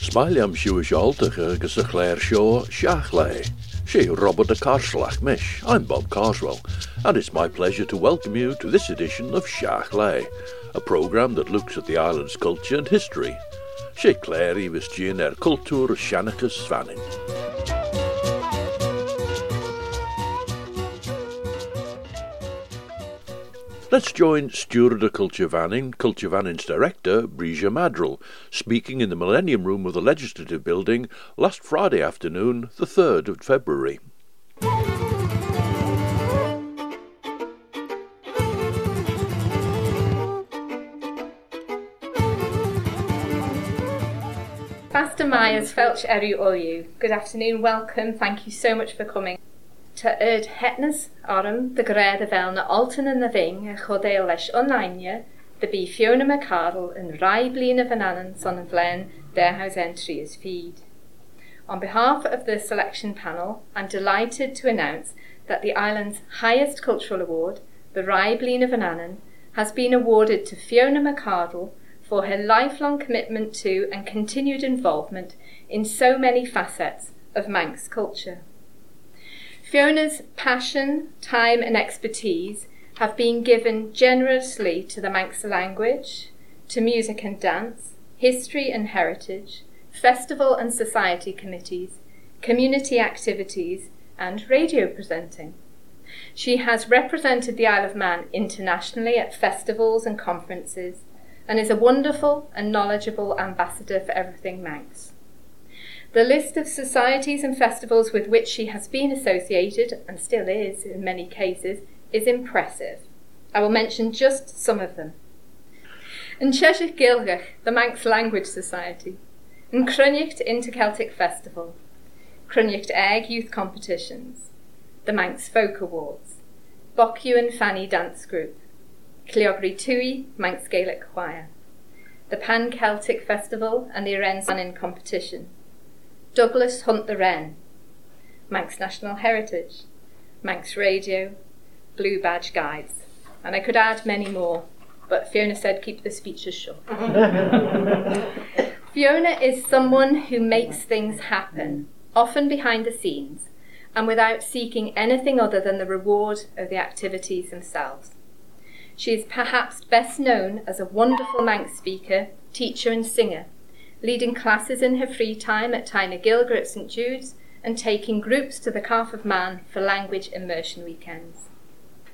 Smailiam siúis altacha agus a chléir seo seach lei. She Robert de Carslach Mish. I'm Bob Carswell, and it's my pleasure to welcome you to this edition of Shach Lei, a programme that looks at the island's culture and history. She Claire was Jean er culture Shanachas Svanning. Let's join Vannin, Culture Vannin's director, Breesha Maddrell, speaking in the Millennium Room of the Legislative Building last Friday afternoon, the 3rd of February. Pastor Myers Felch Eru Oyu. Good afternoon, welcome, thank you so much for coming. Tá yd hetnas orm dy gred y fel na altan y fing a chodeil leis onlainio, dy bu Fiona McCardle yn rai blin y fananan son yn flen their house entry is feed. On behalf of the selection panel, I'm delighted to announce that the island's highest cultural award, the Reih Bleeaney Vanannan, has been awarded to Fiona McCardle for her lifelong commitment to and continued involvement in so many facets of Manx culture. Fiona's passion, time, and expertise have been given generously to the Manx language, to music and dance, history and heritage, festival and society committees, community activities, and radio presenting. She has represented the Isle of Man internationally at festivals and conferences and is a wonderful and knowledgeable ambassador for everything Manx. The list of societies and festivals with which she has been associated, and still is in many cases, is impressive. I will mention just some of them. Yn Cheshaght Ghailckagh, the Manx Language Society. Yn Chruinnaght Interceltic Festival. Cruinnaght Aegey Youth Competitions. The Manx Folk Awards. Bock Yuan Fannee Dance Group. Cliogaree Twoaie, Manx Gaelic Choir. The Pan Celtic Festival and the Iren Sanin Competition. Douglas Hunt the Wren, Manx National Heritage, Manx Radio, Blue Badge Guides, and I could add many more, but Fiona said keep the speeches short. Fiona is someone who makes things happen, often behind the scenes, and without seeking anything other than the reward of the activities themselves. She is perhaps best known as a wonderful Manx speaker, teacher, and singer, leading classes in her free time at Tyne Gilger at St Jude's and taking groups to the Calf of Man for language immersion weekends.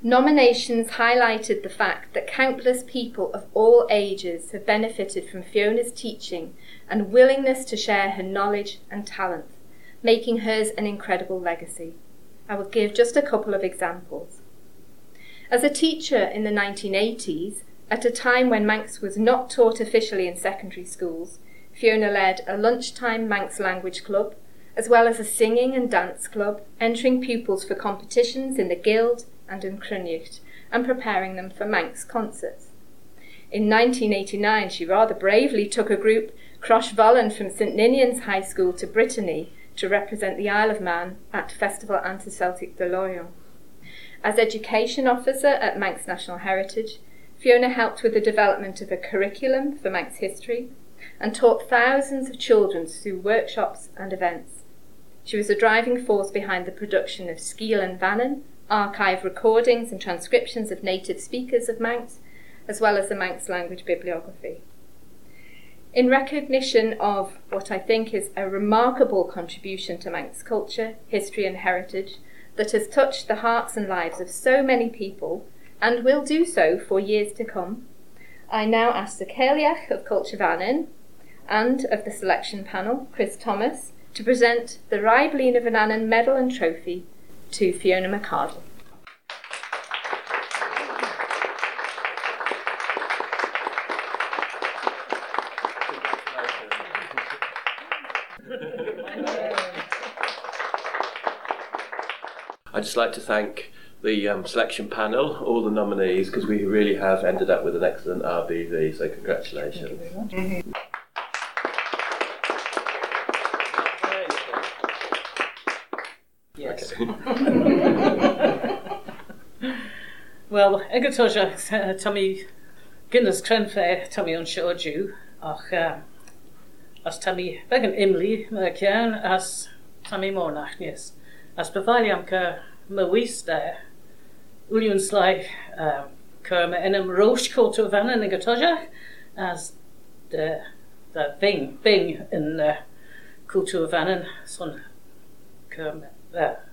Nominations highlighted the fact that countless people of all ages have benefited from Fiona's teaching and willingness to share her knowledge and talent, making hers an incredible legacy. I will give just a couple of examples. As a teacher in the 1980s, at a time when Manx was not taught officially in secondary schools, Fiona led a lunchtime Manx language club, as well as a singing and dance club, entering pupils for competitions in the Guild and in Chruinnaght, and preparing them for Manx concerts. In 1989, she rather bravely took a group Crosh Vollen from St Ninian's High School to Brittany to represent the Isle of Man at Festival Interceltique de Lorient. As education officer at Manx National Heritage, Fiona helped with the development of a curriculum for Manx history and taught thousands of children through workshops and events. She was a driving force behind the production of Skeealyn Vannin, archive recordings and transcriptions of native speakers of Manx, as well as the Manx language bibliography. In recognition of what I think is a remarkable contribution to Manx culture, history, and heritage that has touched the hearts and lives of so many people and will do so for years to come, I now ask the Celiach of Culture Vannin and of the selection panel, Chris Thomas, to present the Reih Bleeaney Vanannan Medal and Trophy to Fiona McCardle. I'd just like to thank the um, selection panel, all the nominees, because we really have ended up with an excellent RBV, so congratulations. Wel, ag y tosio, Tommy, gynnes crenfe, Tommy o'n sio diw, och uh, as Tommy, beg yn imli, mae'r cian, as Tommy Monach, nes. As befali am ca mywys da, wyliwn slai, um, ca mae enam rosh cwt o fan yn y gytosiach, as de, de bing, bing yn uh, cwt o fan yn, son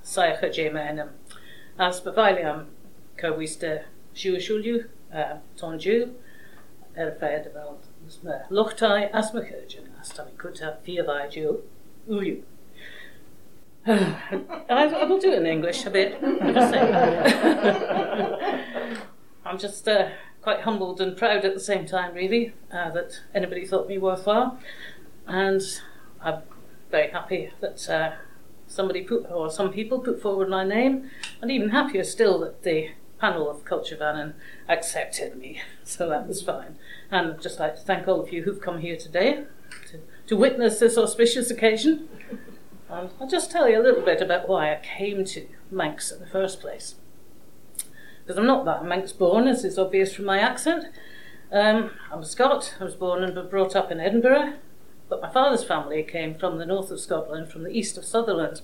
saicha déime inam. As siúisiúliú uh, tonjú as me chuin as I will do it in English a bit. I'm just uh, quite humbled and proud at the same time, really, uh, that anybody thought me worthwhile, and I'm very happy that uh, somebody put or some people put forward my name, and even happier still that the panel of Culture Vannin accepted me, so that was fine. And I'd just like to thank all of you who've come here today to, to witness this auspicious occasion. And I'll just tell you a little bit about why I came to Manx in the first place. Because I'm not that Manx born, as is obvious from my accent. Um, I'm a Scot, I was born and brought up in Edinburgh, but my father's family came from the north of Scotland, from the east of Sutherland,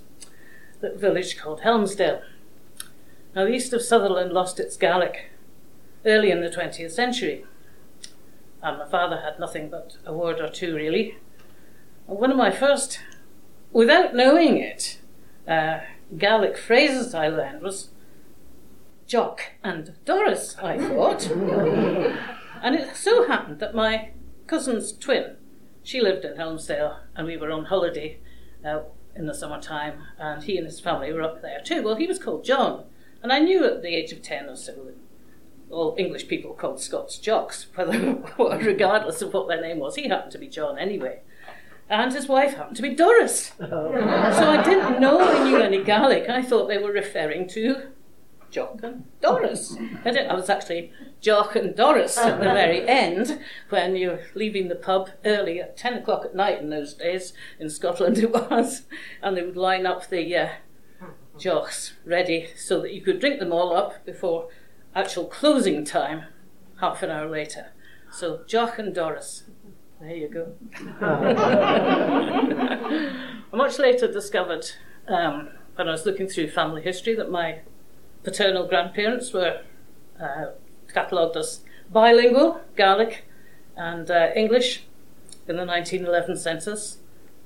a village called Helmsdale. Now, the east of Sutherland lost its Gaelic early in the 20th century, and my father had nothing but a word or two, really. And one of my first, without knowing it, uh, Gaelic phrases I learned was Jock and Doris, I thought. and it so happened that my cousin's twin, she lived in Helmsdale, and we were on holiday uh, in the summertime, and he and his family were up there too. Well, he was called John. And I knew at the age of 10 or so that all English people called Scots jocks, whether, regardless of what their name was. He happened to be John anyway. And his wife happened to be Doris. Oh. so I didn't know I knew any Gaelic. I thought they were referring to Jock and Doris. I, I was actually Jock and Doris at the very end when you're leaving the pub early at 10 o'clock at night in those days. In Scotland it was. And they would line up the uh, jocks ready so that you could drink them all up before actual closing time half an hour later. So Jock and Doris. There you go. I much later discovered um, when I was looking through family history that my paternal grandparents were uh, catalogued as bilingual, Gaelic and uh, English in the 1911 census.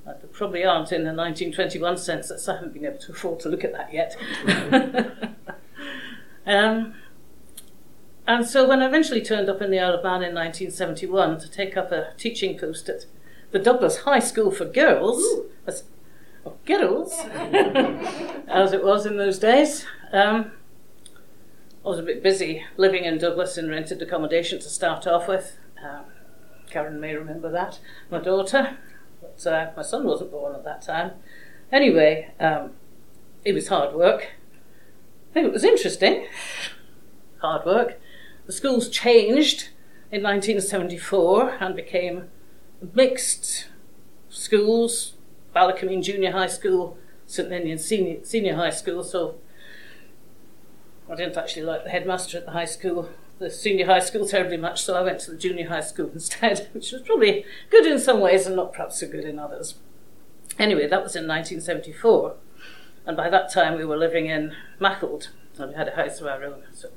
Uh, they probably aren't in the 1921 census. I haven't been able to afford to look at that yet. um, and so when I eventually turned up in the Isle of Man in 1971 to take up a teaching post at the Douglas High School for Girls, as, girls, as it was in those days, um, I was a bit busy living in Douglas in rented accommodation to start off with. Um, Karen may remember that, my daughter. But uh, my son wasn't born at that time. Anyway, um, it was hard work. I think it was interesting. Hard work. The schools changed in 1974 and became mixed schools, Ballakermeen Junior High School, St Ninian Senior, Senior High School. So I didn't actually like the headmaster at the high school the senior high school terribly much, so I went to the junior high school instead, which was probably good in some ways and not perhaps so good in others. Anyway, that was in 1974, and by that time we were living in Maughold, and we had a house of our own. So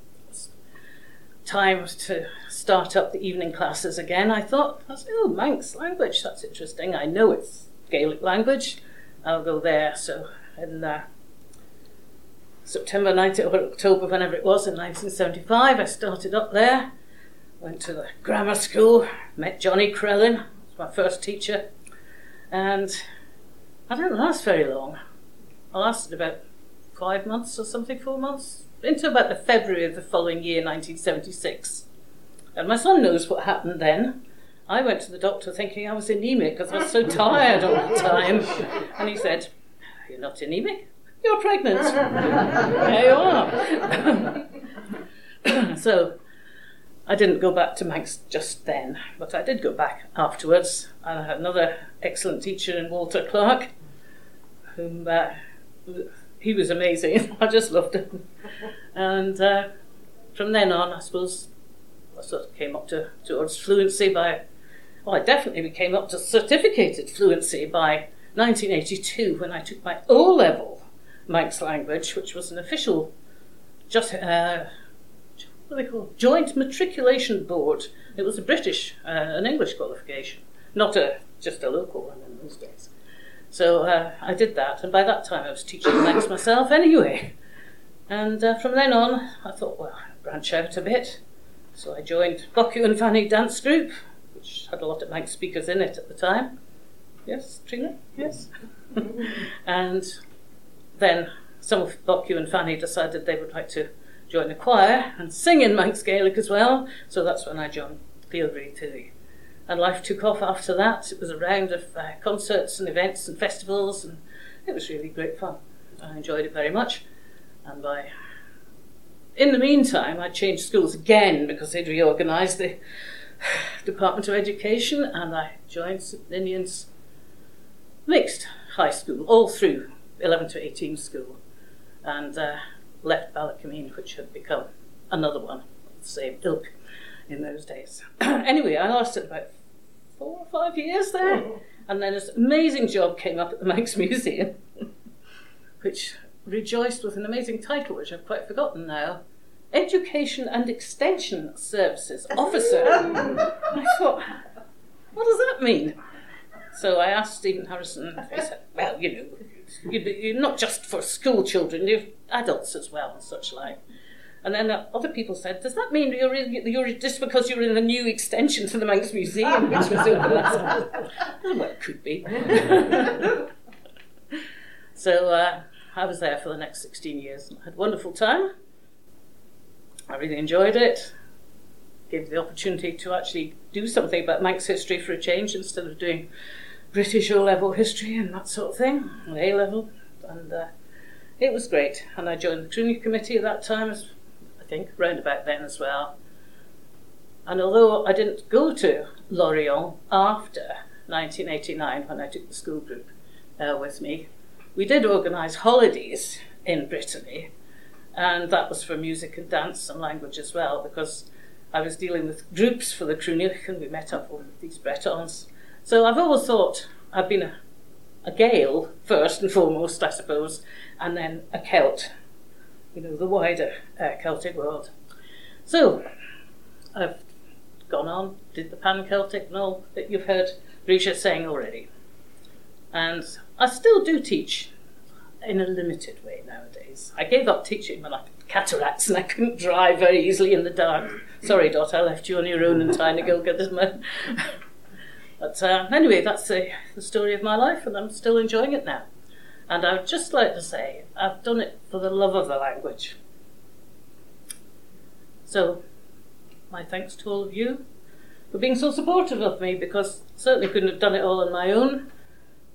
time to start up the evening classes again. I thought, I said, oh, Manx language, that's interesting. I know it's Gaelic language. I'll go there. So in uh, September 19, or October, whenever it was, in 1975. I started up there, went to the grammar school, met Johnny Crellin, was my first teacher, and I didn't last very long. I lasted about five months or something, four months, into about the February of the following year, 1976. And my son knows what happened then. I went to the doctor thinking I was anemic because I was so tired all the time. And he said, You're not anemic? You're pregnant. there you are. so I didn't go back to Manx just then, but I did go back afterwards. And I had another excellent teacher in Walter Clark, whom uh, he was amazing. I just loved him. And uh, from then on, I suppose I sort of came up to towards fluency by well, I definitely came up to certificated fluency by 1982 when I took my O level Manx language, which was an official just uh, what they call joint matriculation board. It was a British, uh, an English qualification, not a just a local one in those days. So uh, I did that, and by that time I was teaching Manx myself anyway. And uh, from then on, I thought, well, branch out a bit. So I joined Bock Yuan Fannee dance group, which had a lot of Manx speakers in it at the time. Yes, Trina? Yes. and then some of Bock Yuan Fannee decided they would like to join a choir and sing in Manx Gaelic as well. So that's when I joined Theodry Tilly. And life took off after that. It was a round of uh, concerts and events and festivals, and it was really great fun. I enjoyed it very much. And by in the meantime, I changed schools again because they'd reorganised the Department of Education, and I joined St Ninian's mixed high school all through 11 to 18 school, and uh, left Ballakermeen, which had become another one, the same ilk in those days. anyway, I lasted about four or five years there, and then this amazing job came up at the Manx Museum, which rejoiced with an amazing title, which I've quite forgotten now. Education and Extension Services Officer. I thought, what does that mean? So I asked Stephen Harrison, he said, well, you know, not just for school children, you've adults as well and such like. And then uh, other people said, does that mean you're, in, you're just because you're in the new extension to the Manx Museum, which was open last Well, it could be. so uh, I was there for the next 16 years and had a wonderful time. I really enjoyed it. Gave the opportunity to actually do something about Manx history for a change instead of doing British O level history and that sort of thing, A level. And uh, it was great. And I joined the Chruinnaght Committee at that time, I think, round about then as well. And although I didn't go to Lorient after 1989 when I took the school group uh, with me, we did organise holidays in Brittany, and that was for music and dance and language as well, because I was dealing with groups for the Chruinnaght, and we met up with these Bretons. So I've always thought I've been a, a Gael first and foremost, I suppose, and then a Celt, you know, the wider uh, Celtic world. So I've gone on, did the Pan Celtic and all that you've heard Risha saying already. And I still do teach in a limited way nowadays. I gave up teaching when I had cataracts and I couldn't drive very easily in the dark. Sorry, Dot, I left you on your own to go get this man. But uh, anyway, that's the, the story of my life, and I'm still enjoying it now. And I would just like to say, I've done it for the love of the language. So, my thanks to all of you for being so supportive of me because certainly couldn't have done it all on my own.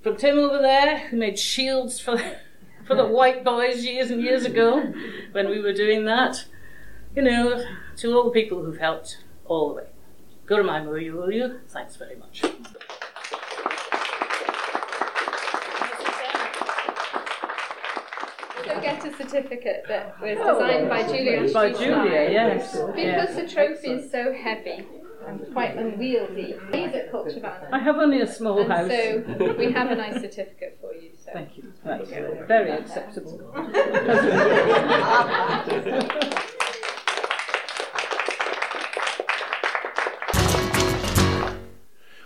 From Tim over there, who made shields for the, for the white boys years and years ago when we were doing that, you know, to all the people who've helped all the way. Gurmai Muyu, thanks very much. You get a certificate that was oh. designed by Julia. By Julia, yes. Because yes. the trophy is so heavy and quite unwieldy. These at Culture I have only a small and house. So we have a nice certificate for you. So. Thank you. That's very acceptable.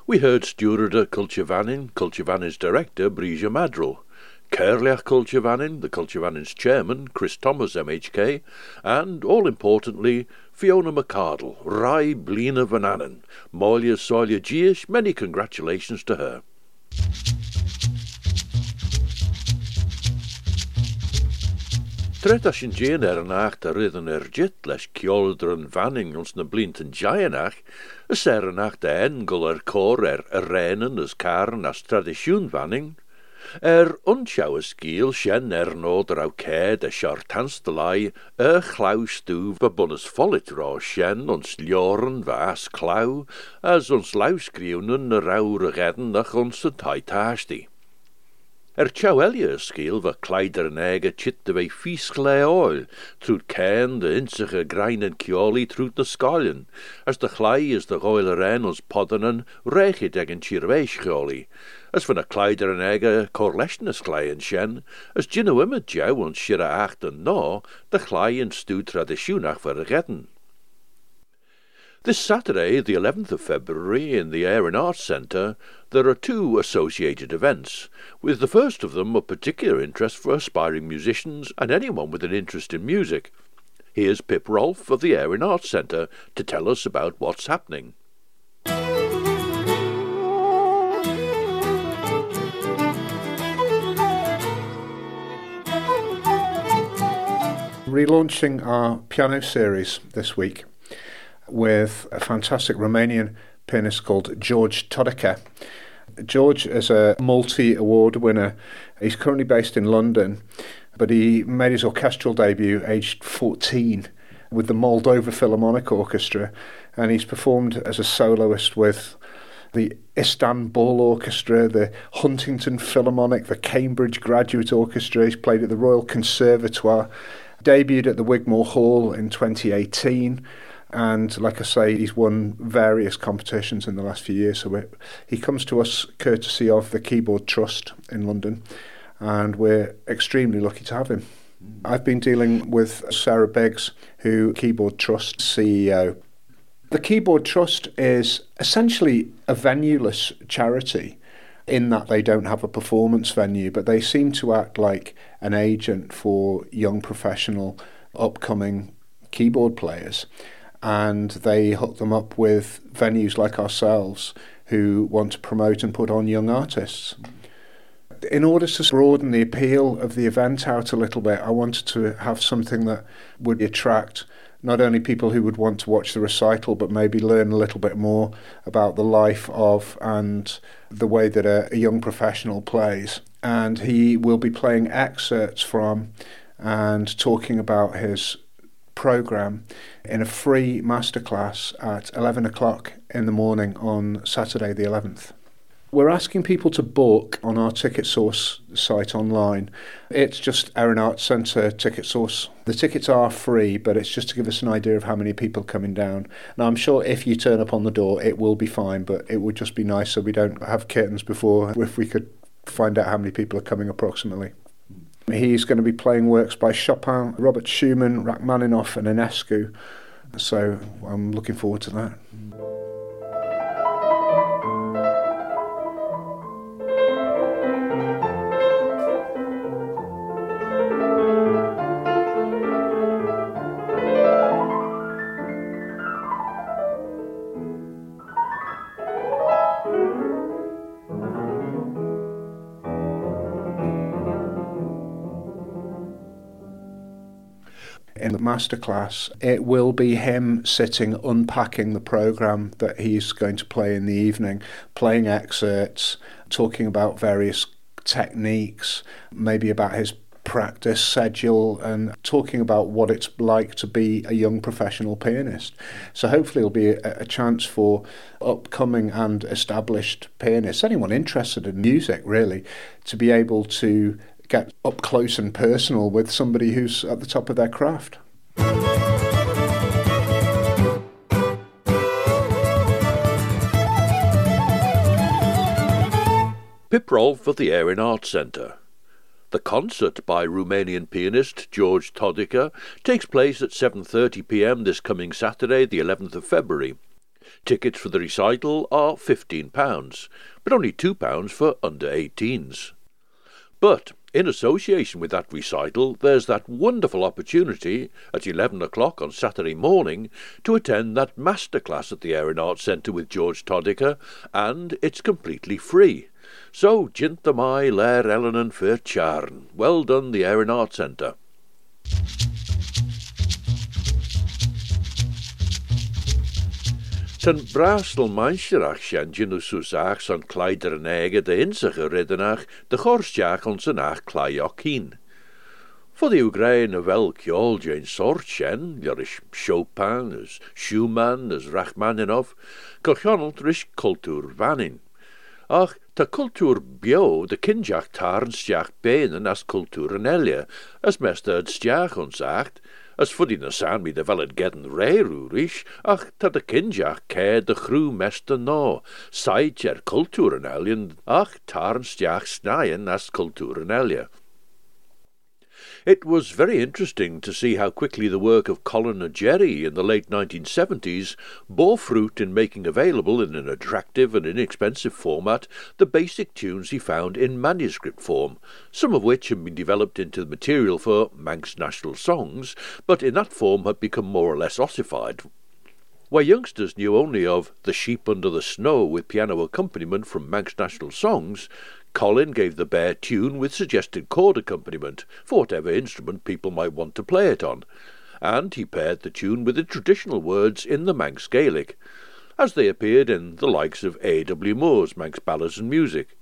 We heard steward at Culture Vannin, director, Breesha Maddrell, Caerleach Culture Vannin, the Culture Vannin's chairman, Chris Thomas MHK, and, all importantly, Fiona McCardle, Reih Bleeaney Vanannan, Molia Solia Giish, many congratulations to her. Tret as sin géan ar an acht a ridan ar jit leis ceoldr an vanning ons na blint an gianach, ys er an acht a engel ar cor ar a reinen as carn as tradisiwn vanning, Er unsjouwe skiel sjen er noder au ced a sjor tanstelai a chlau stúv a bunnes follit rá sjen ons ljoren vas clau as ons lauskriunen a raure redden ach ons a taitaasti. Er tjou eljes skeel kleider chit de way vies glij oil, troet ken de insige grein en kjoli de skallen, as de glij is de goil ren ons poddenen reiche degen chirwees as van a kleider en eigen shen, as ginne wimmer tjou ons shira acht en no, de glij en stu traditionach vergeten. This Saturday, the 11th of February, in the Erin Arts Centre, there are two associated events, with the first of them of particular interest for aspiring musicians and anyone with an interest in music. Here's Pip Rolfe of the Erin Arts Centre to tell us about what's happening. Relaunching our piano series this week with a fantastic Romanian pianist called George Todica. George is a multi award winner. He's currently based in London, but he made his orchestral debut aged 14 with the Moldova Philharmonic Orchestra, and he's performed as a soloist with the Istanbul Orchestra, the Huntingdon Philharmonic, the Cambridge Graduate Orchestra. He's played at the Royal Conservatoire, debuted at the Wigmore Hall in 2018 and like I say, he's won various competitions in the last few years. So he comes to us courtesy of the Keyboard Trust in London, and we're extremely lucky to have him. I've been dealing with Sarah Beggs, who Keyboard Trust CEO. The Keyboard Trust is essentially a venueless charity in that they don't have a performance venue, but they seem to act like an agent for young professional upcoming keyboard players and they hook them up with venues like ourselves who want to promote and put on young artists. In order to broaden the appeal of the event out a little bit, I wanted to have something that would attract not only people who would want to watch the recital, but maybe learn a little bit more about the life of and the way that a, a young professional plays. And he will be playing excerpts from and talking about his program in a free masterclass at 11 o'clock in the morning on Saturday, the 11th. We're asking people to book on our Ticket Source site online. It's just Erin Arts Centre Ticket Source. The tickets are free, but it's just to give us an idea of how many people coming down. Now, I'm sure if you turn up on the door, it will be fine, but it would just be nice so we don't have curtains before if we could find out how many people are coming approximately. He's going to be playing works by Chopin, Robert Schumann, Rachmaninoff, and Enescu. So I'm looking forward to that. Masterclass, it will be him sitting unpacking the program that he's going to play in the evening, playing excerpts, talking about various techniques, maybe about his practice schedule and talking about what it's like to be a young professional pianist. So hopefully it'll be a, a, chance for upcoming and established pianists, anyone interested in music really, to be able to get up close and personal with somebody who's at the top of their craft. Pip Rolfe for the Erin Arts Centre. The concert by Romanian pianist George Todica takes place at 7:30 p.m. this coming Saturday, the 11th of February. Tickets for the recital are £15, but only £2 for under 18s. But in association with that recital, there's that wonderful opportunity at 11 o'clock on Saturday morning to attend that masterclass at the Erin Centre with George Todica, and it's completely free. So, jint mai ler Ellen and fair charn. Well done, the Erin Centre. Ten brastel mancherach genoeg susach son kleider nege de insige riddenach de gorstjach on zijn ach in. Voor de Oekraïne welk jol een soort sjen, joris dus Chopin, dus Schumann, is Rachmaninoff, kochjonelt rich cultuur vanin. Ach, de cultuur bio, de kindjach tarnstjach benen as cultuur en elje, as mest het sagt. ons acht, as fwyd i'n ysan mi ddefel yn gedyn rei rŵrish, ach tad y cynja ce dy chrw mest yn o, saith er cultur yn elion, ach tarn stiach snaen as cultur. It was very interesting to see how quickly the work of Colin Jerry in the late 1970s bore fruit in making available in an attractive and inexpensive format the basic tunes he found in manuscript form, some of which had been developed into the material for Manx National Songs, but in that form had become more or less ossified. Where youngsters knew only of The Sheep Under the Snow with piano accompaniment from Manx National Songs, Colin gave the bare tune with suggested chord accompaniment for whatever instrument people might want to play it on, and he paired the tune with the traditional words in the Manx Gaelic, as they appeared in the likes of A. W. Moore's Manx Ballads and Music.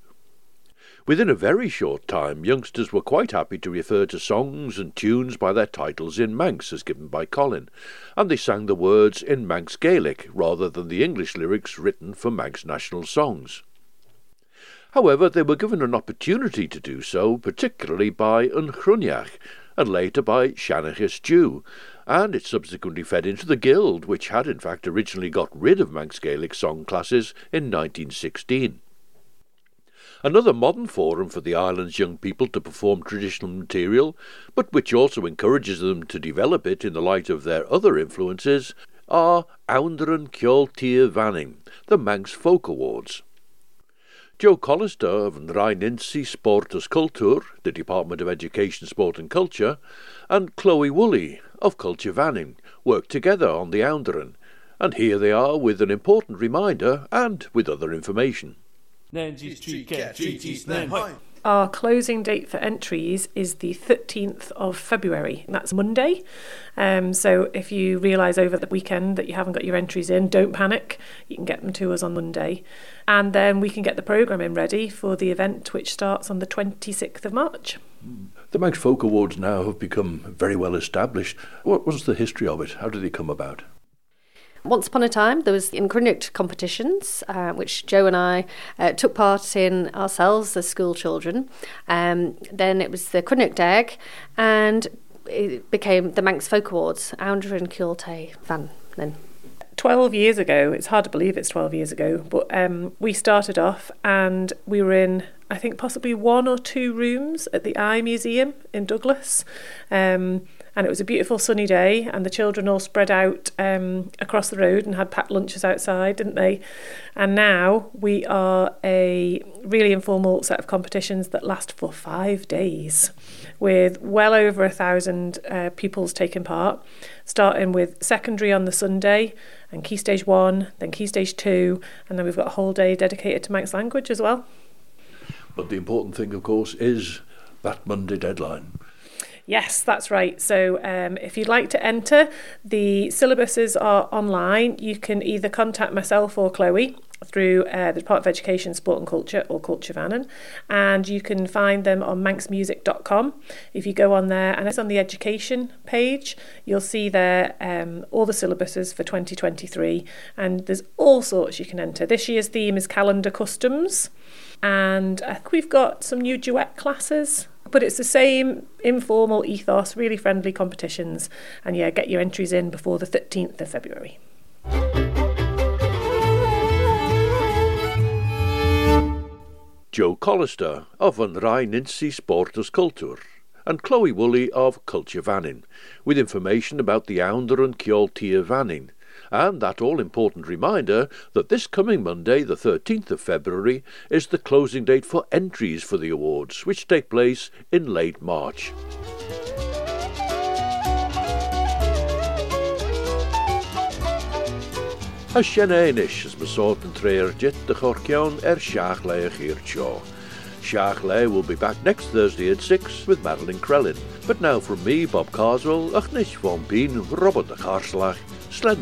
Within a very short time, youngsters were quite happy to refer to songs and tunes by their titles in Manx as given by Colin, and they sang the words in Manx Gaelic rather than the English lyrics written for Manx national songs. However, they were given an opportunity to do so, particularly by Yn Chruinnaght, and later by Shennaghys Jiu, and it subsequently fed into the Guild, which had in fact originally got rid of Manx Gaelic song classes in 1916. Another modern forum for the island's young people to perform traditional material, but which also encourages them to develop it in the light of their other influences, are Aunderen Kjol Vanning, the Manx Folk Awards. Joe Collister of Rheininsi Sportus Culture, the Department of Education, Sport and Culture, and Chloe Woolley of Culture Vannin worked together on the Ounderen, and here they are with an important reminder and with other information. Our closing date for entries is the 13th of February. That's Monday. Um, so if you realise over the weekend that you haven't got your entries in, don't panic. You can get them to us on Monday. And then we can get the programming ready for the event, which starts on the 26th of March. The Manx Folk Awards now have become very well established. What was the history of it? How did they come about? Once upon a time, there was Yn Chruinnaght competitions, uh, which Joe and I uh, took part in ourselves as school children. Um, then it was the Cruinnaght Aegey, and it became the Manx Folk Awards, Ounder and Kulte Van then. 12 years ago, it's hard to believe it's 12 years ago, but um, we started off and we were in, I think, possibly one or two rooms at the Eye Museum in Douglas. Um, and it was a beautiful sunny day and the children all spread out um, across the road and had packed lunches outside didn't they? And now we are a really informal set of competitions that last for five days with well over a thousand uh, pupils taking part starting with secondary on the Sunday and key stage one then key stage two and then we've got a whole day dedicated to Manx language as well. But the important thing of course is that Monday deadline Yes, that's right. So um, if you'd like to enter, the syllabuses are online. You can either contact myself or Chloe through uh, the Department of Education, Sport and Culture or Culture Vannin, and you can find them on manxmusic.com. If you go on there, and it's on the education page, you'll see there um, all the syllabuses for 2023, and there's all sorts you can enter. This year's theme is calendar customs, and I think we've got some new duet classes but it's the same informal ethos, really friendly competitions. And yeah, get your entries in before the 13th of February. Joe Collister of An Rheininsi Sportus Culture and Chloe Woolley of Culture Vannin, with information about the Ounder and Kjoltir Vannin, and that all important reminder that this coming Monday, the 13th of February, is the closing date for entries for the awards, which take place in late March. A sinnéis is besort an tréir dit de chorceán er seaach le seo. Will be back next Thursday at 6 with Madeline Krellin. But now from me, Bob Carswell, ach von Bean, Robert de Karslach, Sled